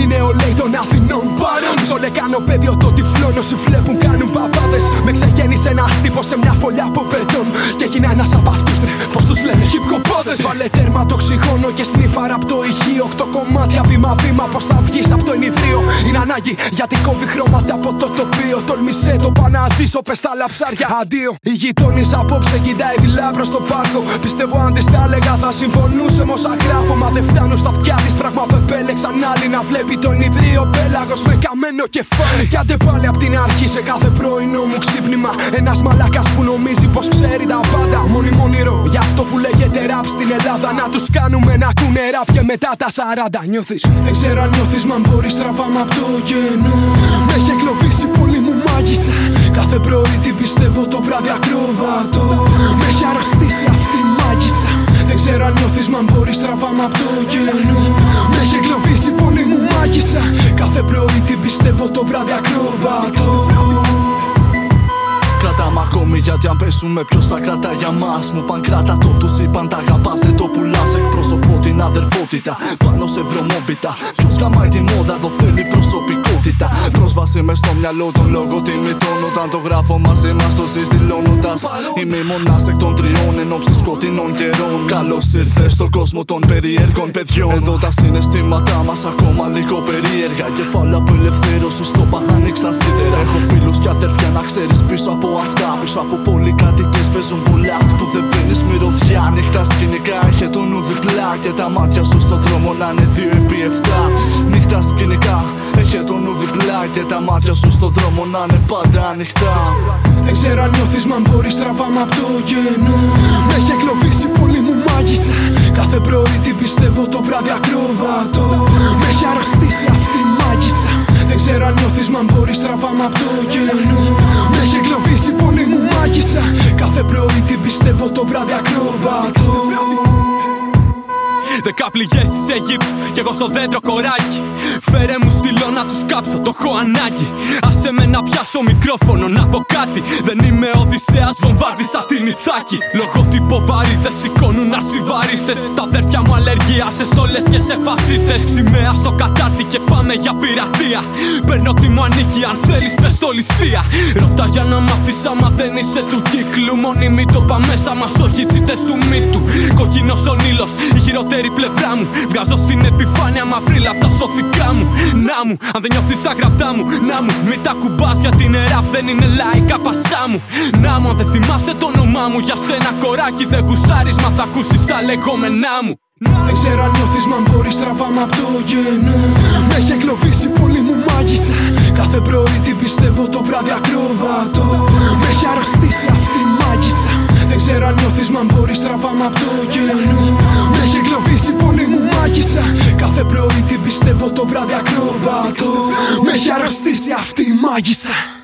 είναι ο λέει των Αθηνών παρόν. Στο λεκανοπέδιο το τυφλόν όσοι βλέπουν κάνουν παπάδες. Με ξεγέννησε ένα τύπο σε μια φωλιά από πετών. Και έγινα ένας από αυτούς. Ρε πως τους λένε χυπκοπόδες Βάλε τέρμα το ξυγόνο και σνίφαρα από το ηχείο. Οχτώ κομμάτια βήμα βήμα πως θα βγεις από το ενιδρίο Είναι ανάγκη γιατί κόβει χρώματα από το τοπίο. Τολμησέ το παναζήσω πες τα λαψάρια. Αντίο. Η γειτόνις απόψε κοιτάει δειλά προς το πάρκο. Πιστεύω αν της τα έλεγα θα συμφωνούσε με όσα γράφω. Μα δεν φτάνω στα αυτιά της πράγμα που επέλεξαν άλλοι Να βλέπει το ενιδρίο πέλαγος με καμένο κεφάλι. Κι άντε πάλι απ' την αρχή σε κάθε πρωινό μου ξύπνημα. Ένας μαλάκας που νομίζει πως ξέρει τα πάντα. Μόνιμο όνειρο για αυτό που λέγεται ραπ στην Ελλάδα. Να τους κάνουμε να ακούνε ραπ και μετά τα 40 νιώθεις Δεν ξέρω αν νιώθεις μα μπορείς τραβά απ' το κενό Με έχει εκλοπίσει πολύ μου μάγισσα. Κάθε πρωί την πιστεύω το βράδυ ακρόβατο Δεν ξέρω αν νιώθεις μα μπορείς τραβά απ' το κενό Με έχει εκλοπίσει πολύ μου μάγισσα Κάθε πρωί την πιστεύω το βράδυ ακρόβατο Κρατάμε ακόμη γιατί αν πέσουμε ποιος θα κρατά για μας; Μου παν κράτα το, τους είπαν τα αγαπάς, δεν το πουλάς. Εκπροσωπώ την αδερφότητα πάνω σε βρωμόπιτα. Ποιο καμάει τη μόδα, εδώ θέλει προσωπικότητα. Πρόσβαση μες στο μυαλό των λογοτιμητών. Όταν το γράφω μαζί μας το ζει δηλώνοντα. Είμαι η μονάς εκ των τριών εν ώψη σκοτεινών καιρών. Καλώς ήρθες στον κόσμο των περιέργων παιδιών. Εδώ τα συναισθήματά μας ακόμα λίγο περίεργα. Κεφάλαια που ελευθέρωση στο άνοιξαν σίδερα. Έχω φίλους και αδέρφια να ξέρεις πίσω από αυτά. Πίσω από πολυκατοικίες παίζουν πολλά που δεν παίρνει μυρωδιά. Νύχτα σκηνικά έχει το νου διπλά. Και τα μάτια σου στο δρόμο να είναι 2 επί 7. Και τα μάτια σου στο δρόμο να είναι πάντα ανοιχτά. Δεν ξέρω αν νιώθεις μα μπορείς τραβάμε απ' το κενό Με έχει εκλοπίσει πολύ μου μάγισσα. Κάθε πρωί την πιστεύω το βράδυ ακρόβατο Με έχει αρρωστήσει αυτή η μάγισσα. Δεν ξέρω αν νιώθεις μα μπορείς τραβάμε απ' το κενό Με έχει εκλοπίσει Δεκά πληγές της Αιγύπτου κι εγώ στο δέντρο κοράκι. Φέρε μου στυλό να τους κάψω, το έχω ανάγκη. Άσε με να πιάσω μικρόφωνο να πω κάτι. Δεν είμαι Οδυσσέας, βομβάρδισα την Ιθάκη. Λογότυπο βαρύ, δεν σηκώνουν αρσιβαρίσες Τα αδέρφια μου αλλεργία σε στόλες και σε φασίστες. Σημαία στο κατάρτι και πάμε για πειρατεία. Παίρνω τι μου ανήκει, αν θέλεις πες το ληστεία. Ρώτα για να μάθεις άμα δεν είσαι του κύκλου. Μόνιμη το πα μέσα μας, όχι τσίτες του μύτου. Κοκκινός ο Νείλος, η χειρότερη πλευρά μου. Βγάζω στην επιφάνεια μαύρη απ' τα σωθικά μου. Να μου, αν δεν νιώθεις τα γραπτά μου Να μου, μην τα κουμπάς για την ραπ δεν είναι λαϊκά πασά μου. Να μου, αν δεν θυμάσαι το όνομά μου Για σένα κοράκι δεν γουστάρεις Μα θα ακούσεις τα λεγόμενά μου. Δεν ξέρω αν νιώθεις μα μπορείς τραβάμε απ' το κενό Με έχει εκλοπίσει πολύ μου μάγισσα αν νιώθεις μα μπορείς τραβάμε απ' το κενό Με έχει εκλοπίσει πολύ μου μάγισσα. Κάθε πρωί την πιστεύω το βράδυ ακρόβατο Με έχει αρρωστήσει αυτή η μάγισσα